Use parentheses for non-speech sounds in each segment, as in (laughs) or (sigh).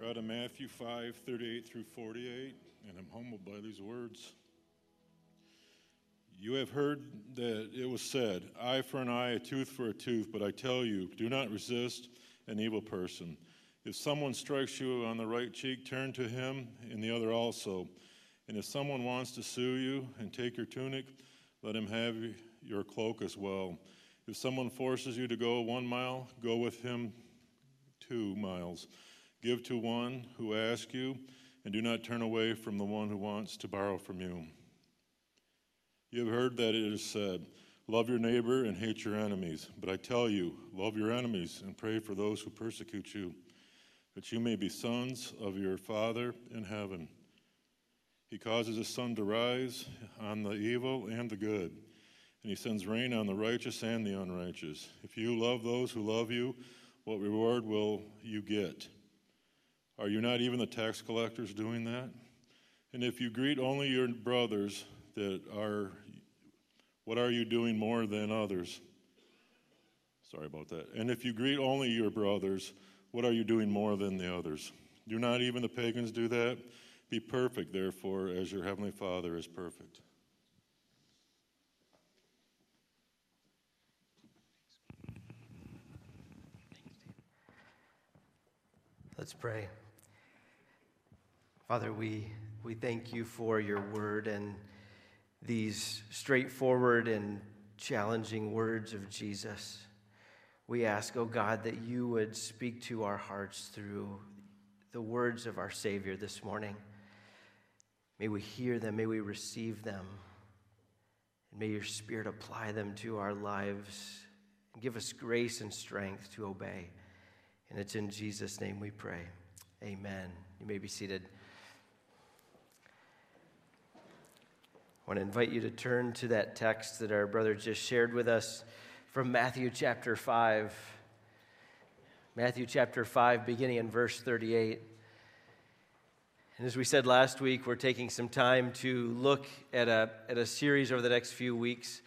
We're out of Matthew 5 38 through 48, and I'm humbled by these words. You have heard that it was said, eye for an eye, a tooth for a tooth, but I tell you, do not resist an evil person. If someone strikes you on the right cheek, turn to him and the other also. And if someone wants to sue you and take your tunic, let him have your cloak as well. If someone forces you to go one mile, go with him two miles. Give to one who asks you, and do not turn away from the one who wants to borrow from you. You have heard that it is said, Love your neighbor and hate your enemies. But I tell you, love your enemies and pray for those who persecute you, that you may be sons of your Father in heaven. He causes his sun to rise on the evil and the good, and he sends rain on the righteous and the unrighteous. If you love those who love you, what reward will you get? Are you not even the tax collectors doing that? And if you greet only your brothers that are, what are you doing more than others? Sorry about that. And if you greet only your brothers, what are you doing more than the others? Do not even the pagans do that? Be perfect, therefore, as your heavenly Father is perfect. Let's pray. Father, we, we thank you for your word and these straightforward and challenging words of Jesus. We ask, oh God, that you would speak to our hearts through the words of our Savior this morning. May we hear them, may we receive them, and may your Spirit apply them to our lives and give us grace and strength to obey. And it's in Jesus' name we pray. Amen. You may be seated. I want to invite you to turn to that text that our brother just shared with us from Matthew chapter 5. Matthew chapter 5, beginning in verse 38. And as we said last week, we're taking some time to look at a, at a series over the next few weeks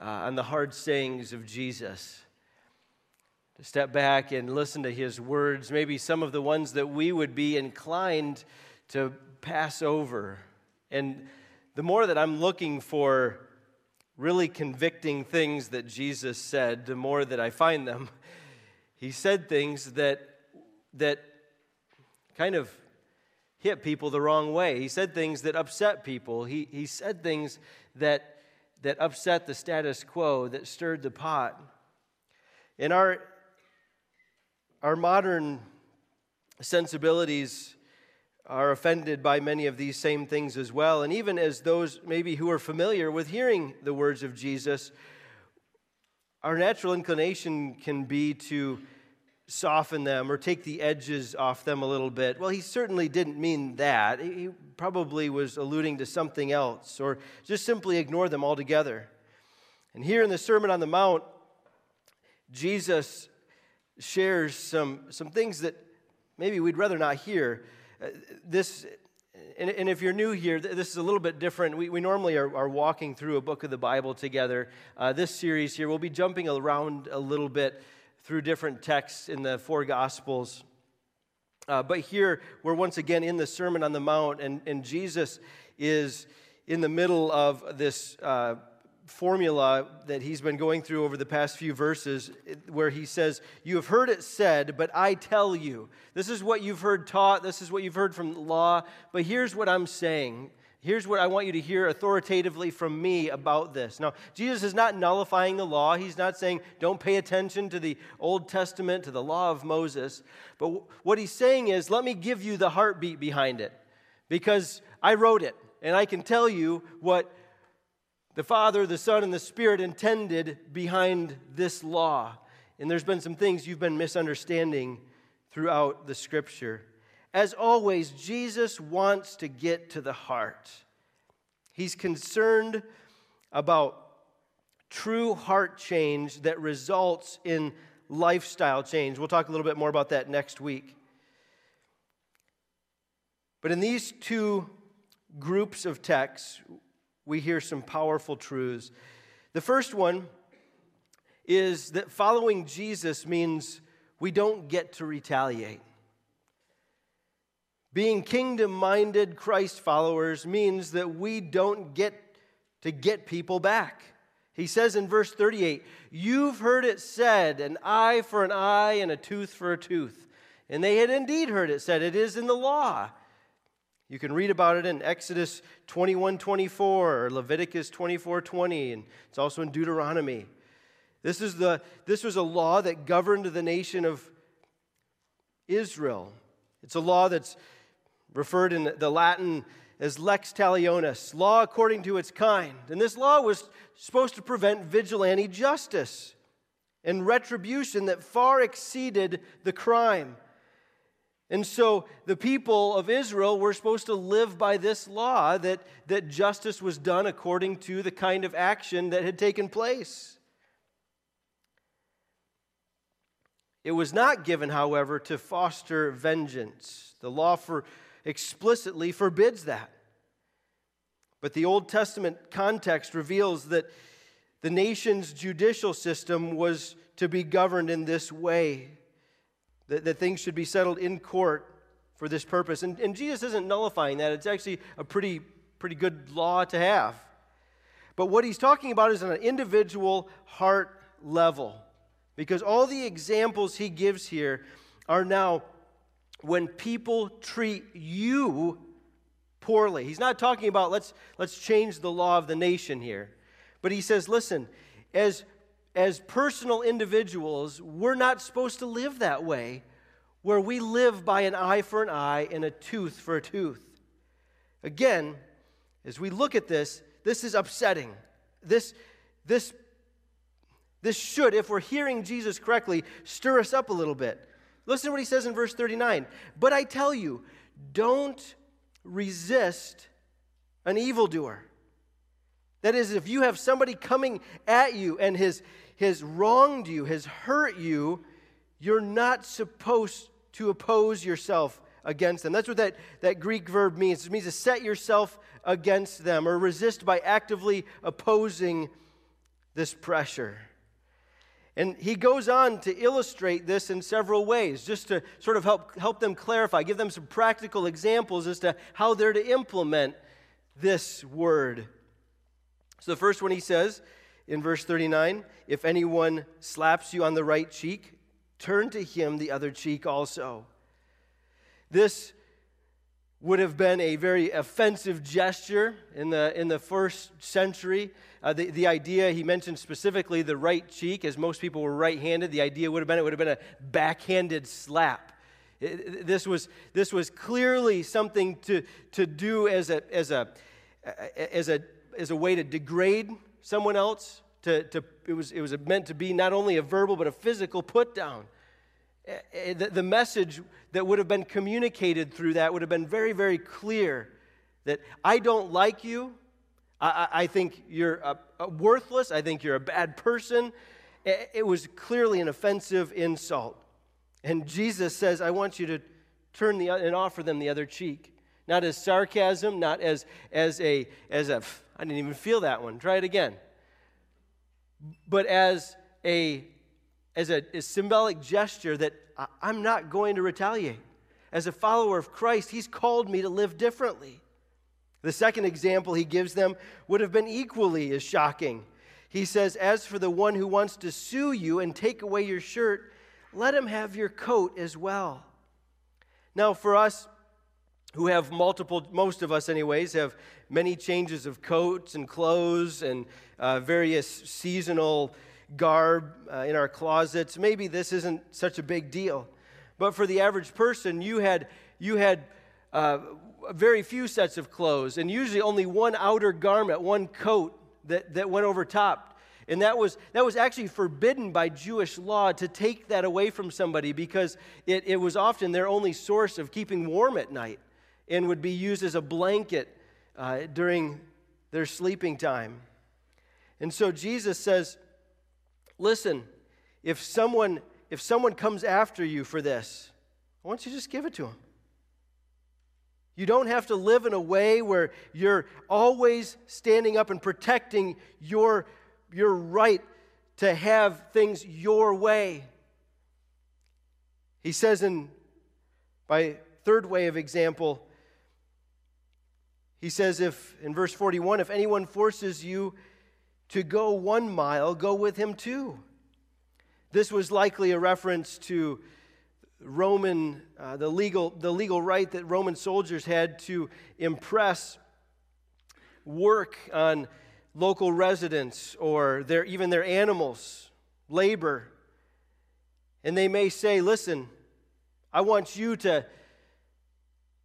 uh, on the hard sayings of Jesus. To step back and listen to his words, maybe some of the ones that we would be inclined to pass over. And the more that I'm looking for really convicting things that Jesus said, the more that I find them. (laughs) He said things that, that kind of hit people the wrong way. He said things that upset people. He, he said things that, that upset the status quo, that stirred the pot. In our, our modern sensibilities, are offended by many of these same things as well. And even as those maybe who are familiar with hearing the words of Jesus, our natural inclination can be to soften them or take the edges off them a little bit. Well, he certainly didn't mean that. He probably was alluding to something else or just simply ignore them altogether. And here in the Sermon on the Mount, Jesus shares some, some things that maybe we'd rather not hear this, and, and, if you're new here, this is a little bit different. We, we normally are, are walking through a book of the Bible together. Uh, this series here, we'll be jumping around a little bit through different texts in the four Gospels. Uh, but here, we're once again in the Sermon on the Mount, and, and Jesus is in the middle of this uh, formula that he's been going through over the past few verses where he says, You have heard it said, but I tell you. This is what you've heard taught, this is what you've heard from the law, but here's what I'm saying. Here's what I want you to hear authoritatively from me about this. Now, Jesus is not nullifying the law. He's not saying don't pay attention to the Old Testament, to the law of Moses. But what he's saying is, let me give you the heartbeat behind it because I wrote it and I can tell you what the Father, the Son, and the Spirit intended behind this law. And there's been some things you've been misunderstanding throughout the scripture. As always, Jesus wants to get to the heart. He's concerned about true heart change that results in lifestyle change. We'll talk a little bit more about that next week. But in these two groups of texts, we hear some powerful truths. The first one is that following Jesus means we don't get to retaliate. Being kingdom minded Christ followers means that we don't get to get people back. He says in verse 38, You've heard it said, an eye for an eye and a tooth for a tooth. And they had indeed heard it said, It is in the law. You can read about it in Exodus 21 24 or Leviticus 24 20, and it's also in Deuteronomy. This, is the, this was a law that governed the nation of Israel. It's a law that's referred in the Latin as lex talionis, law according to its kind. And this law was supposed to prevent vigilante justice and retribution that far exceeded the crime. And so the people of Israel were supposed to live by this law that, that justice was done according to the kind of action that had taken place. It was not given, however, to foster vengeance. The law for, explicitly forbids that. But the Old Testament context reveals that the nation's judicial system was to be governed in this way, that, that things should be settled in court for this purpose. And, and Jesus isn't nullifying that, it's actually a pretty, pretty good law to have. But what he's talking about is on an individual heart level. Because all the examples he gives here are now when people treat you poorly. He's not talking about let's, let's change the law of the nation here. But he says, listen, as, as personal individuals, we're not supposed to live that way, where we live by an eye for an eye and a tooth for a tooth. Again, as we look at this, this is upsetting. This, this, this should, if we're hearing Jesus correctly, stir us up a little bit. Listen to what he says in verse 39. But I tell you, don't resist an evildoer. That is, if you have somebody coming at you and has, has wronged you, has hurt you, you're not supposed to oppose yourself against them. That's what that, that Greek verb means. It means to set yourself against them or resist by actively opposing this pressure. And he goes on to illustrate this in several ways, just to sort of help, help them clarify, give them some practical examples as to how they're to implement this word. So the first one he says in verse 39 if anyone slaps you on the right cheek, turn to him the other cheek also. This would have been a very offensive gesture in the, in the first century. Uh, the, the idea, he mentioned specifically the right cheek, as most people were right handed. The idea would have been it would have been a backhanded slap. It, this, was, this was clearly something to, to do as a, as, a, as, a, as a way to degrade someone else. To, to, it, was, it was meant to be not only a verbal but a physical put down. Eh, eh, the, the message that would have been communicated through that would have been very, very clear that I don't like you. I, I think you're a, a worthless. I think you're a bad person. It, it was clearly an offensive insult. And Jesus says, I want you to turn the, and offer them the other cheek. Not as sarcasm, not as, as a, as a, I didn't even feel that one. Try it again. But as a, as a, a symbolic gesture that I'm not going to retaliate. As a follower of Christ, He's called me to live differently. The second example he gives them would have been equally as shocking. He says, As for the one who wants to sue you and take away your shirt, let him have your coat as well. Now, for us who have multiple, most of us, anyways, have many changes of coats and clothes and uh, various seasonal garb uh, in our closets, maybe this isn't such a big deal. But for the average person, you had, you had uh, very few sets of clothes, and usually only one outer garment, one coat that, that went over top. And that was, that was actually forbidden by Jewish law to take that away from somebody because it, it was often their only source of keeping warm at night and would be used as a blanket uh, during their sleeping time. And so Jesus says, Listen, if someone, if someone comes after you for this, why don't you just give it to them? You don't have to live in a way where you're always standing up and protecting your, your right to have things your way. He says in by third way of example, he says, if in verse 41, if anyone forces you to go one mile, go with him too. This was likely a reference to Roman, uh, the, legal, the legal right that Roman soldiers had to impress work on local residents or their, even their animals, labor. And they may say, listen, I want you to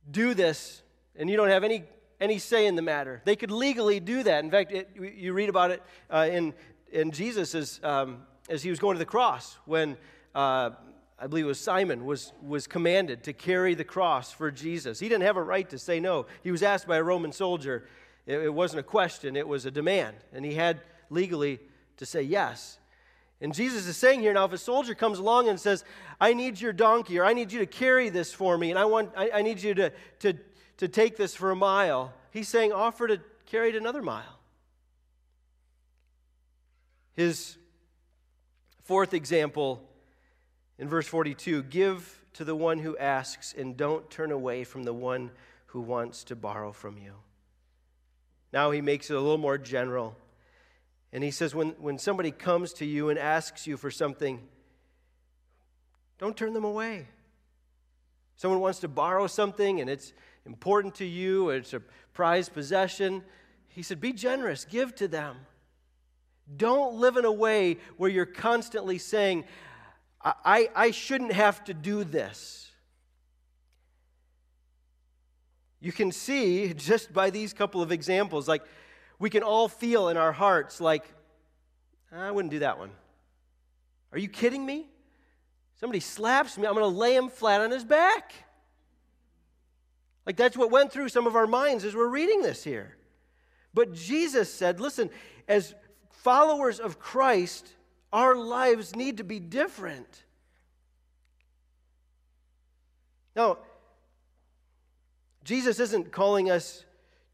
do this, and you don't have any, any say in the matter. They could legally do that. In fact, it, you read about it uh, in, in Jesus as, um, as he was going to the cross when uh, I believe it was Simon, was, was commanded to carry the cross for Jesus. He didn't have a right to say no. He was asked by a Roman soldier. It, it wasn't a question, it was a demand. And he had legally to say yes. And Jesus is saying here now, if a soldier comes along and says, I need your donkey, or I need you to carry this for me, and I, want, I, I need you to, to, to take this for a mile, he's saying, offer to carry it another mile. His fourth example in verse 42 give to the one who asks, and don't turn away from the one who wants to borrow from you. Now he makes it a little more general. And he says, when, when somebody comes to you and asks you for something, don't turn them away. Someone wants to borrow something and it's important to you, it's a prized possession. He said, Be generous, give to them. Don't live in a way where you're constantly saying, I, I shouldn't have to do this. You can see just by these couple of examples, like we can all feel in our hearts, like, I wouldn't do that one. Are you kidding me? Somebody slaps me, I'm going to lay him flat on his back. Like that's what went through some of our minds as we're reading this here. But Jesus said, listen, as followers of Christ, our lives need to be different. Now, Jesus isn't calling us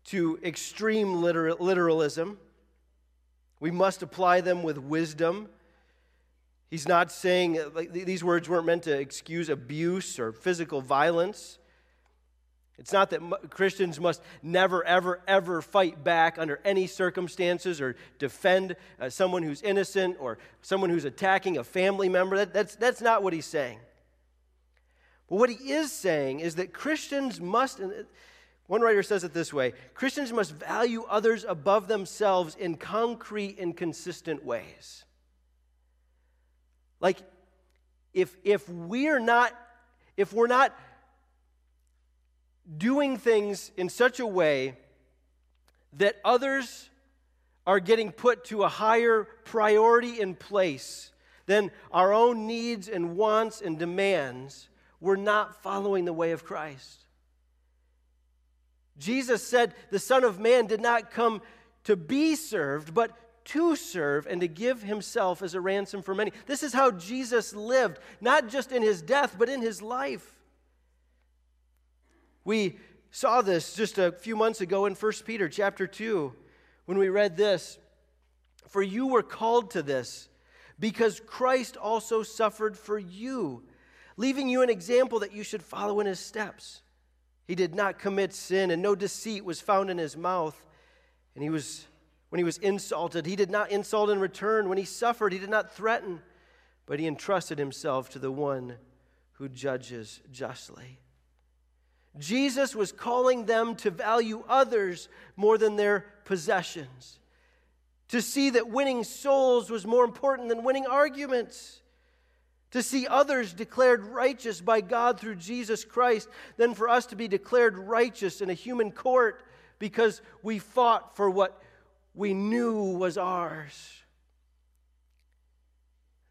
to extreme literalism. We must apply them with wisdom. He's not saying, like, these words weren't meant to excuse abuse or physical violence. It's not that Christians must never, ever, ever fight back under any circumstances or defend uh, someone who's innocent or someone who's attacking a family member. That, that's, that's not what he's saying. But what he is saying is that Christians must, one writer says it this way Christians must value others above themselves in concrete and consistent ways. Like, if, if we're not, if we're not doing things in such a way that others are getting put to a higher priority in place than our own needs and wants and demands, we're not following the way of Christ. Jesus said the Son of Man did not come to be served, but to serve and to give himself as a ransom for many. This is how Jesus lived, not just in his death, but in his life. We saw this just a few months ago in 1 Peter chapter 2 when we read this For you were called to this because Christ also suffered for you, leaving you an example that you should follow in his steps. He did not commit sin, and no deceit was found in his mouth. And he was, when he was insulted, he did not insult in return. When he suffered, he did not threaten, but he entrusted himself to the one who judges justly. Jesus was calling them to value others more than their possessions, to see that winning souls was more important than winning arguments, to see others declared righteous by God through Jesus Christ than for us to be declared righteous in a human court because we fought for what we knew was ours.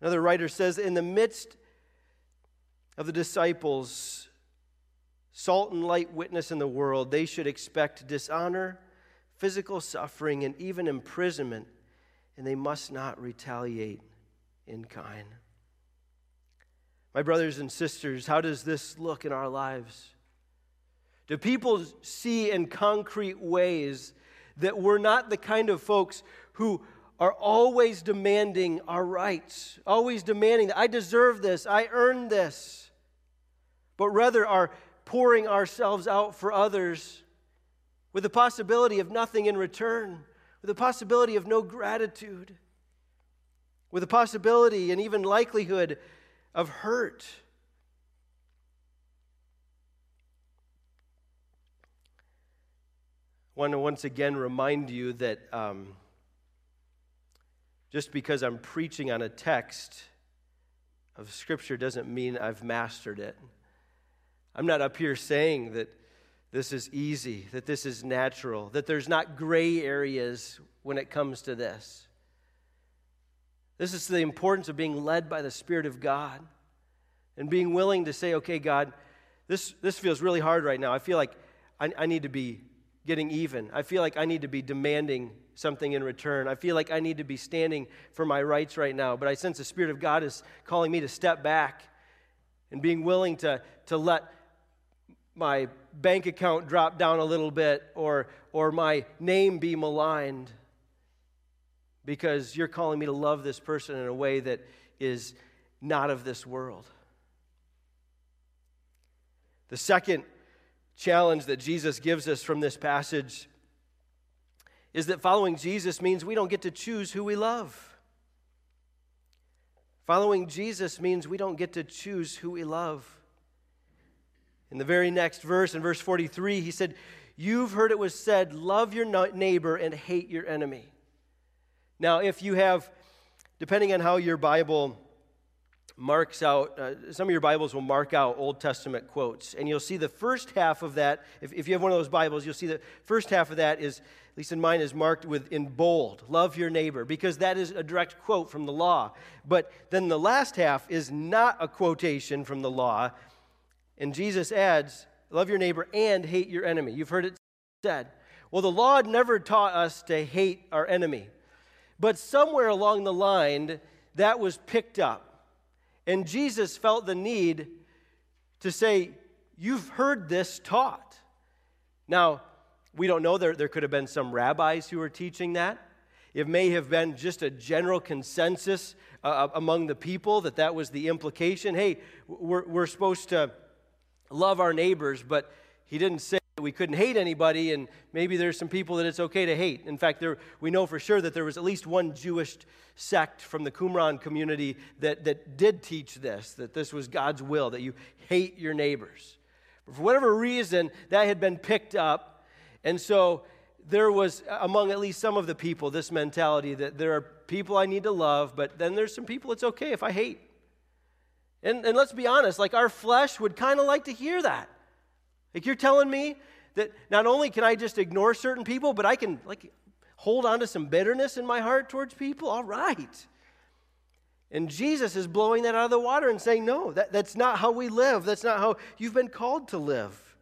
Another writer says, in the midst of the disciples, salt and light witness in the world, they should expect dishonor, physical suffering, and even imprisonment, and they must not retaliate in kind. My brothers and sisters, how does this look in our lives? Do people see in concrete ways that we're not the kind of folks who are always demanding our rights, always demanding that I deserve this, I earned this, but rather are pouring ourselves out for others with the possibility of nothing in return, with the possibility of no gratitude, with the possibility and even likelihood of hurt. I want to once again remind you that um, just because I'm preaching on a text of Scripture doesn't mean I've mastered it. I'm not up here saying that this is easy, that this is natural, that there's not gray areas when it comes to this. This is the importance of being led by the Spirit of God and being willing to say, okay, God, this, this feels really hard right now. I feel like I, I need to be getting even. I feel like I need to be demanding something in return. I feel like I need to be standing for my rights right now, but I sense the Spirit of God is calling me to step back and being willing to, to let my bank account drop down a little bit or, or my name be maligned because you're calling me to love this person in a way that is not of this world. The second challenge that Jesus gives us from this passage is that following Jesus means we don't get to choose who we love. Following Jesus means we don't get to choose who we love. In the very next verse, in verse 43, he said, You've heard it was said, love your neighbor and hate your enemy. Now, if you have, depending on how your Bible marks out, uh, some of your Bibles will mark out Old Testament quotes. And you'll see the first half of that, if, if you have one of those Bibles, you'll see the first half of that is, at least in mine, is marked with in bold, love your neighbor, because that is a direct quote from the law. But then the last half is not a quotation from the law. And Jesus adds, love your neighbor and hate your enemy. You've heard it said. Well, the law never taught us to hate our enemy. But somewhere along the line, that was picked up. And Jesus felt the need to say, You've heard this taught. Now, we don't know. There, there could have been some rabbis who were teaching that. It may have been just a general consensus uh, uh among the people that that was the implication. Hey, we're, we're supposed to love our neighbors, but he didn't say we couldn't hate anybody, and maybe there's some people that it's okay to hate. In fact, there, we know for sure that there was at least one Jewish sect from the Qumran community that, that did teach this, that this was God's will, that you hate your neighbors. But for whatever reason, that had been picked up, and so there was among at least some of the people this mentality that there are people I need to love, but then there's some people it's okay if I hate. And, and let's be honest, like our flesh would kind of like to hear that. Like you're telling me that not only can I just ignore certain people, but I can like hold on to some bitterness in my heart towards people? All right. And Jesus is blowing that out of the water and saying, no, that, that's not how we live. That's not how you've been called to live.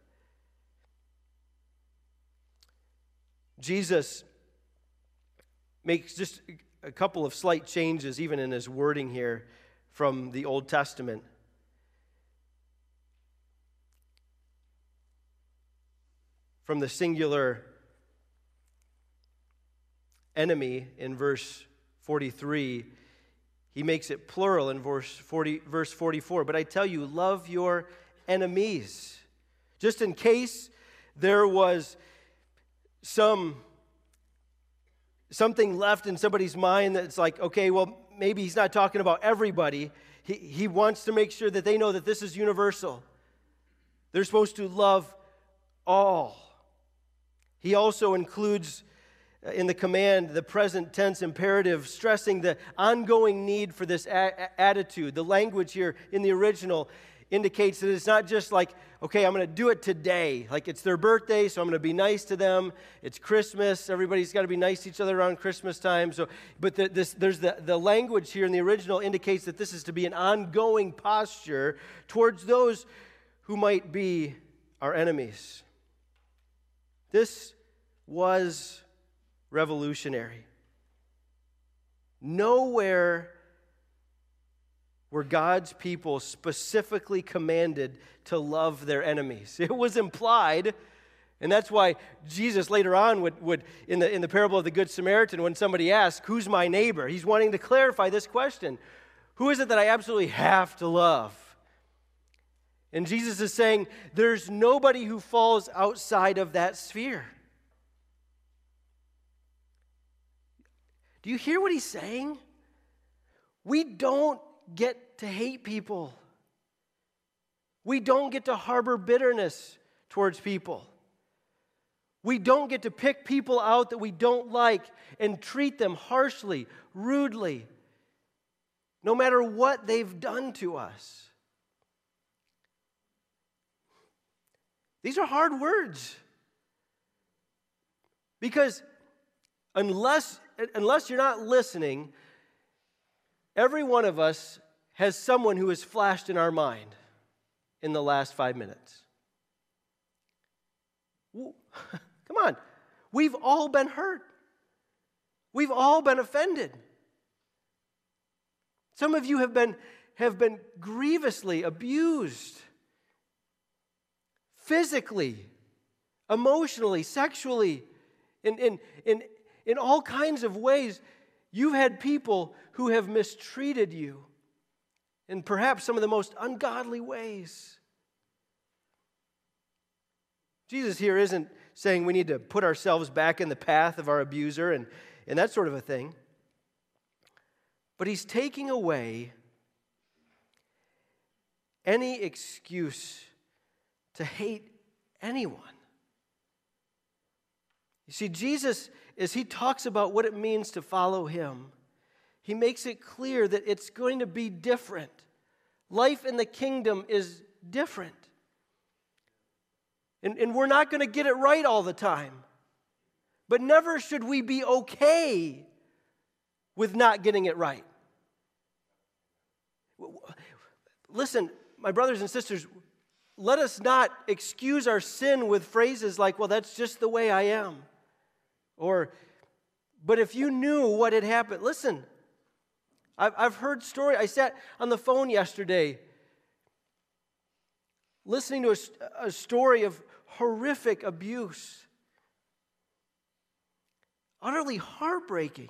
Jesus makes just a couple of slight changes, even in his wording here from the Old Testament. From the singular enemy in verse 43, he makes it plural in verse, 40, verse 44. But I tell you, love your enemies. Just in case there was some something left in somebody's mind that's like, okay, well, maybe he's not talking about everybody. He, he wants to make sure that they know that this is universal. They're supposed to love all. He also includes uh, in the command the present tense imperative, stressing the ongoing need for this a- attitude. The language here in the original indicates that it's not just like, okay, I'm going to do it today. Like it's their birthday, so I'm going to be nice to them. It's Christmas. Everybody's got to be nice to each other around Christmas time. So, but the, this, there's the, the language here in the original indicates that this is to be an ongoing posture towards those who might be our enemies. This was revolutionary. Nowhere were God's people specifically commanded to love their enemies. (laughs) It was implied, and that's why Jesus later on would, would in, the, in the parable of the Good Samaritan, when somebody asks, Who's my neighbor? He's wanting to clarify this question Who is it that I absolutely have to love? And Jesus is saying there's nobody who falls outside of that sphere. Do you hear what he's saying? We don't get to hate people. We don't get to harbor bitterness towards people. We don't get to pick people out that we don't like and treat them harshly, rudely, no matter what they've done to us. These are hard words. Because unless, unless you're not listening, every one of us has someone who has flashed in our mind in the last five minutes. (laughs) Come on. We've all been hurt. We've all been offended. Some of you have been, have been grievously abused physically, emotionally, sexually, in, in, in, in all kinds of ways. You've had people who have mistreated you in perhaps some of the most ungodly ways. Jesus here isn't saying we need to put ourselves back in the path of our abuser and, and that sort of a thing. But he's taking away any excuse to hate anyone. You see, Jesus, as he talks about what it means to follow him, he makes it clear that it's going to be different. Life in the kingdom is different. And, and we're not going to get it right all the time. But never should we be okay with not getting it right. Listen, my brothers and sisters, let us not excuse our sin with phrases like, well, that's just the way I am. Or, but if you knew what had happened, listen, I've, I've heard story. I sat on the phone yesterday listening to a, a story of horrific abuse. Utterly heartbreaking.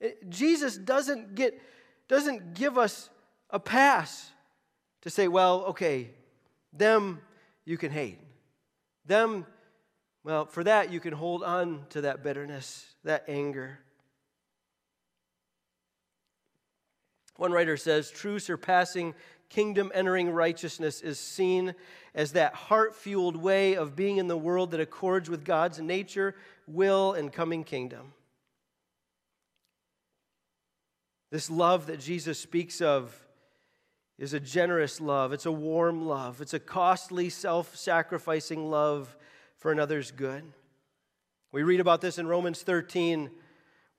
It, Jesus doesn't get doesn't give us a pass to say, well, okay, them you can hate. Them, well, for that you can hold on to that bitterness, that anger. One writer says, true surpassing kingdom entering righteousness is seen as that heart fueled way of being in the world that accords with God's nature, will, and coming kingdom. This love that Jesus speaks of is a generous love, it's a warm love, it's a costly, self sacrificing love for another's good. We read about this in Romans 13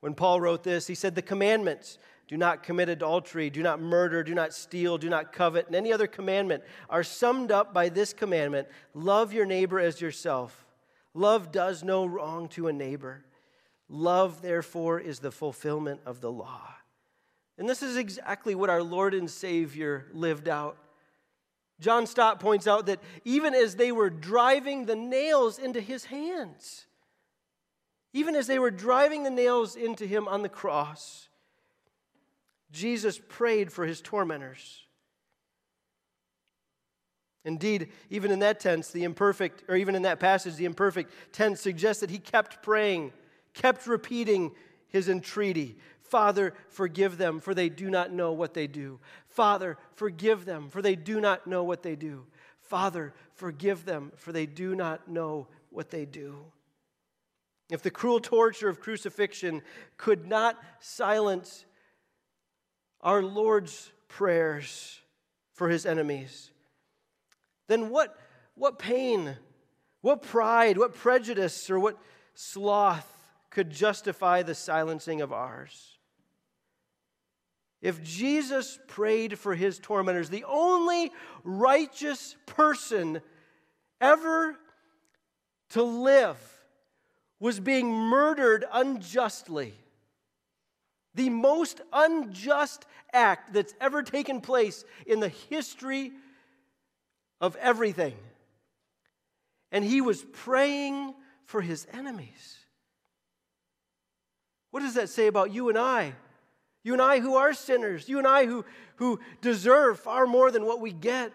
when Paul wrote this. He said, The commandments do not commit adultery, do not murder, do not steal, do not covet, and any other commandment are summed up by this commandment love your neighbor as yourself. Love does no wrong to a neighbor. Love, therefore, is the fulfillment of the law. And this is exactly what our Lord and Savior lived out. John Stott points out that even as they were driving the nails into his hands, even as they were driving the nails into him on the cross, Jesus prayed for his tormentors. Indeed, even in that tense, the imperfect, or even in that passage, the imperfect tense suggests that he kept praying, kept repeating his entreaty Father, forgive them, for they do not know what they do. Father, forgive them, for they do not know what they do. Father, forgive them, for they do not know what they do. If the cruel torture of crucifixion could not silence our Lord's prayers for his enemies, then what, what pain, what pride, what prejudice, or what sloth could justify the silencing of ours? If Jesus prayed for his tormentors, the only righteous person ever to live was being murdered unjustly, the most unjust act that's ever taken place in the history of everything. And he was praying for his enemies. What does that say about you and I? You and I who are sinners, you and I who, who deserve far more than what we get.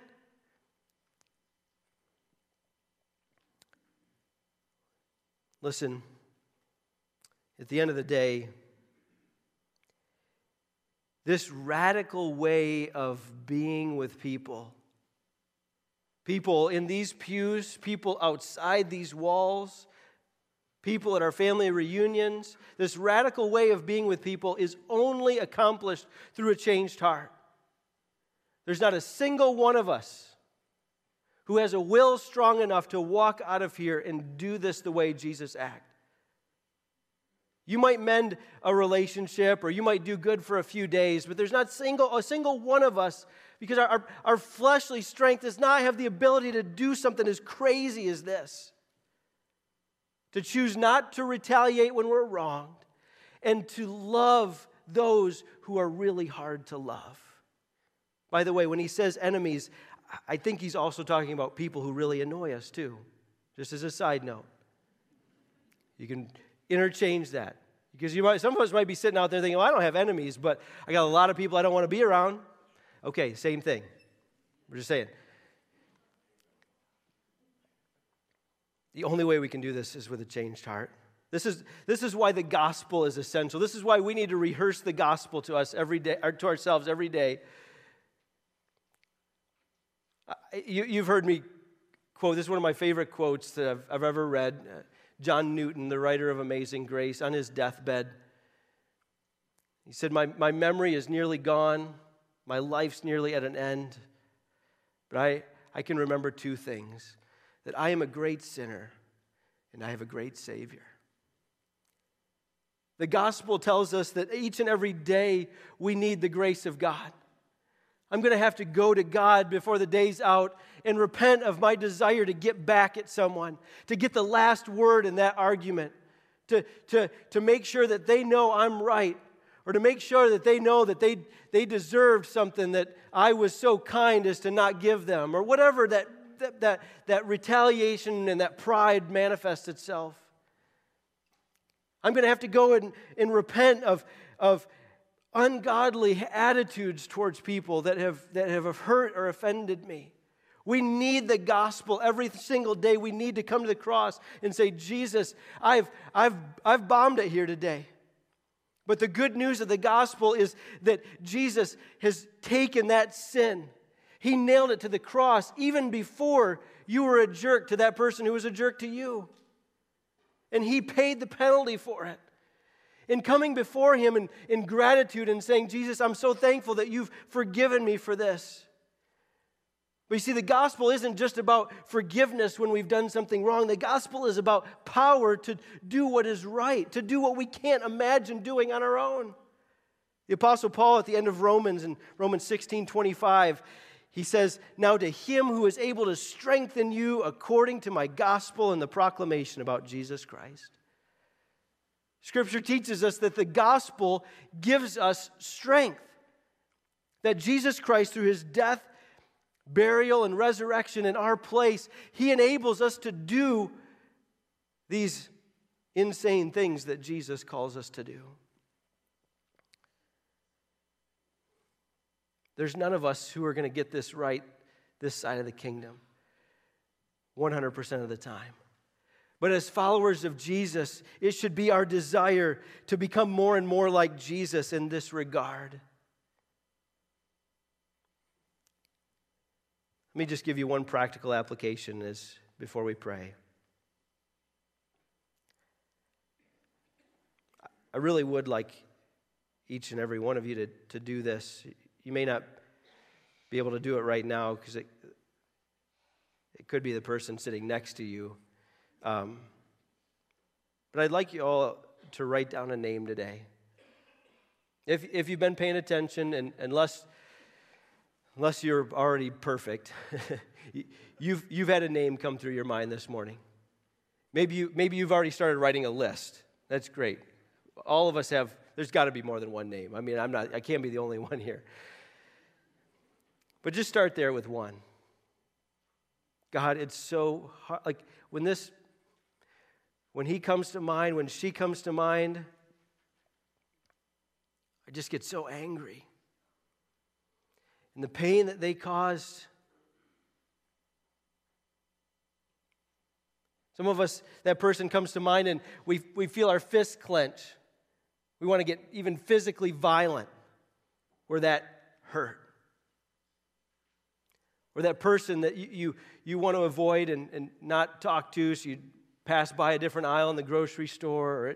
Listen, at the end of the day, this radical way of being with people, people in these pews, people outside these walls, people at our family reunions, this radical way of being with people is only accomplished through a changed heart. There's not a single one of us who has a will strong enough to walk out of here and do this the way Jesus acted. You might mend a relationship or you might do good for a few days, but there's not single, a single one of us because our, our, our fleshly strength does not have the ability to do something as crazy as this to choose not to retaliate when we're wronged, and to love those who are really hard to love. By the way, when he says enemies, I think he's also talking about people who really annoy us too, just as a side note. You can interchange that. Because you might, some of us might be sitting out there thinking, well, I don't have enemies, but I got a lot of people I don't want to be around. Okay, same thing. We're just saying. The only way we can do this is with a changed heart. This is, this is why the gospel is essential. This is why we need to rehearse the gospel to us every day, or to ourselves every day. You, you've heard me quote, this is one of my favorite quotes that I've, I've ever read. John Newton, the writer of Amazing Grace, on his deathbed. He said, My, my memory is nearly gone, my life's nearly at an end, but I, I can remember two things that I am a great sinner and I have a great Savior. The gospel tells us that each and every day we need the grace of God. I'm going to have to go to God before the day's out and repent of my desire to get back at someone, to get the last word in that argument, to, to, to make sure that they know I'm right, or to make sure that they know that they, they deserved something that I was so kind as to not give them, or whatever that that, that, that retaliation and that pride manifests itself. I'm going to have to go and, and repent of, of ungodly attitudes towards people that have, that have hurt or offended me. We need the gospel every single day. We need to come to the cross and say, Jesus, I've, I've, I've bombed it here today. But the good news of the gospel is that Jesus has taken that sin he nailed it to the cross even before you were a jerk to that person who was a jerk to you. And He paid the penalty for it. In coming before Him in, in gratitude and saying, Jesus, I'm so thankful that you've forgiven me for this. But you see, the gospel isn't just about forgiveness when we've done something wrong. The gospel is about power to do what is right, to do what we can't imagine doing on our own. The Apostle Paul at the end of Romans, in Romans 16 25, he says, Now to him who is able to strengthen you according to my gospel and the proclamation about Jesus Christ. Scripture teaches us that the gospel gives us strength. That Jesus Christ, through his death, burial, and resurrection in our place, he enables us to do these insane things that Jesus calls us to do. There's none of us who are going to get this right this side of the kingdom 100% of the time. But as followers of Jesus, it should be our desire to become more and more like Jesus in this regard. Let me just give you one practical application as, before we pray. I really would like each and every one of you to, to do this. You may not be able to do it right now because it, it could be the person sitting next to you. Um, but I'd like you all to write down a name today. If, if you've been paying attention, and unless, unless you're already perfect, (laughs) you've, you've had a name come through your mind this morning. Maybe, you, maybe you've already started writing a list. That's great. All of us have, there's got to be more than one name. I mean, I'm not, I can't be the only (laughs) one here. But just start there with one. God, it's so hard. Like when this, when he comes to mind, when she comes to mind, I just get so angry. And the pain that they caused. Some of us, that person comes to mind and we, we feel our fists clench. We want to get even physically violent where that hurt. Or that person that you, you, you want to avoid and, and not talk to, so you pass by a different aisle in the grocery store or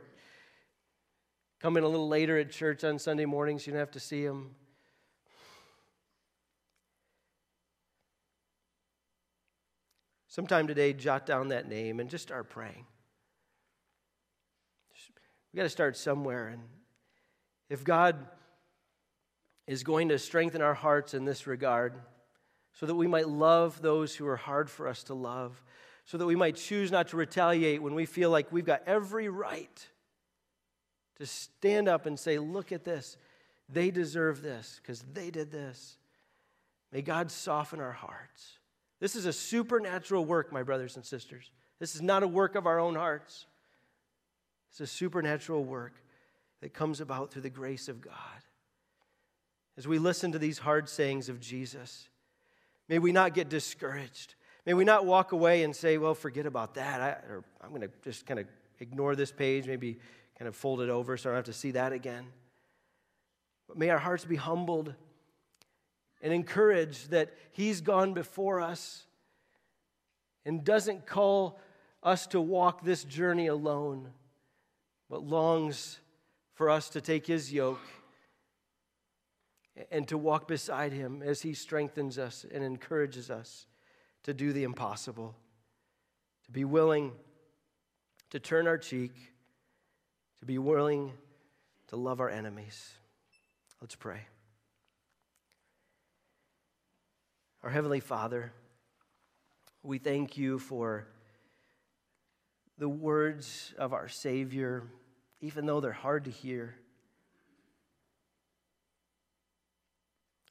come in a little later at church on Sunday mornings, you don't have to see them. Sometime today, jot down that name and just start praying. We've got to start somewhere. And if God is going to strengthen our hearts in this regard, so that we might love those who are hard for us to love, so that we might choose not to retaliate when we feel like we've got every right to stand up and say, Look at this. They deserve this because they did this. May God soften our hearts. This is a supernatural work, my brothers and sisters. This is not a work of our own hearts. It's a supernatural work that comes about through the grace of God. As we listen to these hard sayings of Jesus, may we not get discouraged. May we not walk away and say, well, forget about that. I, or I'm going to just kind of ignore this page, maybe kind of fold it over so I don't have to see that again. But may our hearts be humbled and encouraged that He's gone before us and doesn't call us to walk this journey alone, but longs for us to take His yoke and to walk beside Him as He strengthens us and encourages us to do the impossible, to be willing to turn our cheek, to be willing to love our enemies. Let's pray. Our Heavenly Father, we thank you for the words of our Savior, even though they're hard to hear.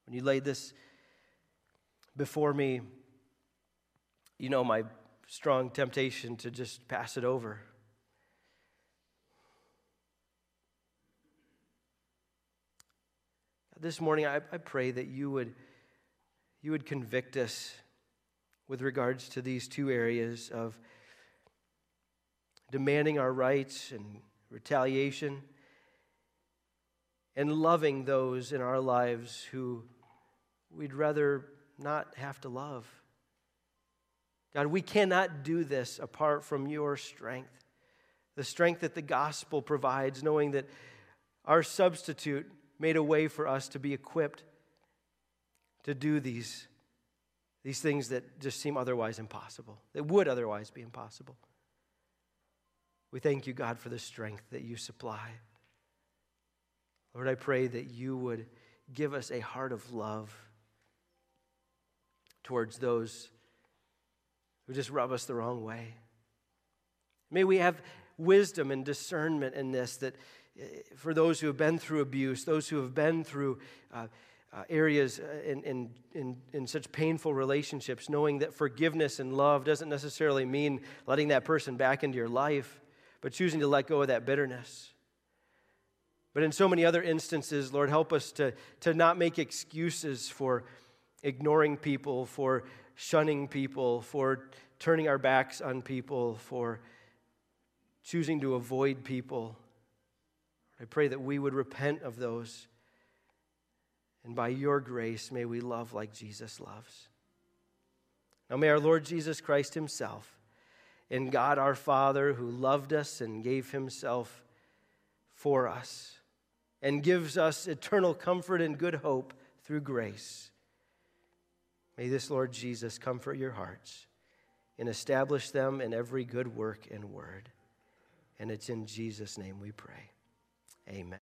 When you laid this before me, you know my strong temptation to just pass it over. This morning, I, I pray that you would, you would convict us with regards to these two areas of demanding our rights and retaliation and loving those in our lives who we'd rather not have to love. God, we cannot do this apart from your strength, the strength that the gospel provides, knowing that our substitute made a way for us to be equipped to do these, these things that just seem otherwise impossible, that would otherwise be impossible. We thank you, God, for the strength that you supply. Lord, I pray that you would give us a heart of love towards those who just rub us the wrong way. May we have wisdom and discernment in this that eh, for those who have been through abuse, those who have been through uh, uh, areas uh, in, in, in, in such painful relationships, knowing that forgiveness and love doesn't necessarily mean letting that person back into your life, but choosing to let go of that bitterness. But in so many other instances, Lord, help us to, to not make excuses for ignoring people, for shunning people, for turning our backs on people, for choosing to avoid people. I pray that we would repent of those. And by your grace, may we love like Jesus loves. Now, may our Lord Jesus Christ Himself and God our Father, who loved us and gave Himself for us and gives us eternal comfort and good hope through grace May this, Lord Jesus, comfort your hearts and establish them in every good work and word. And it's in Jesus' name we pray. Amen.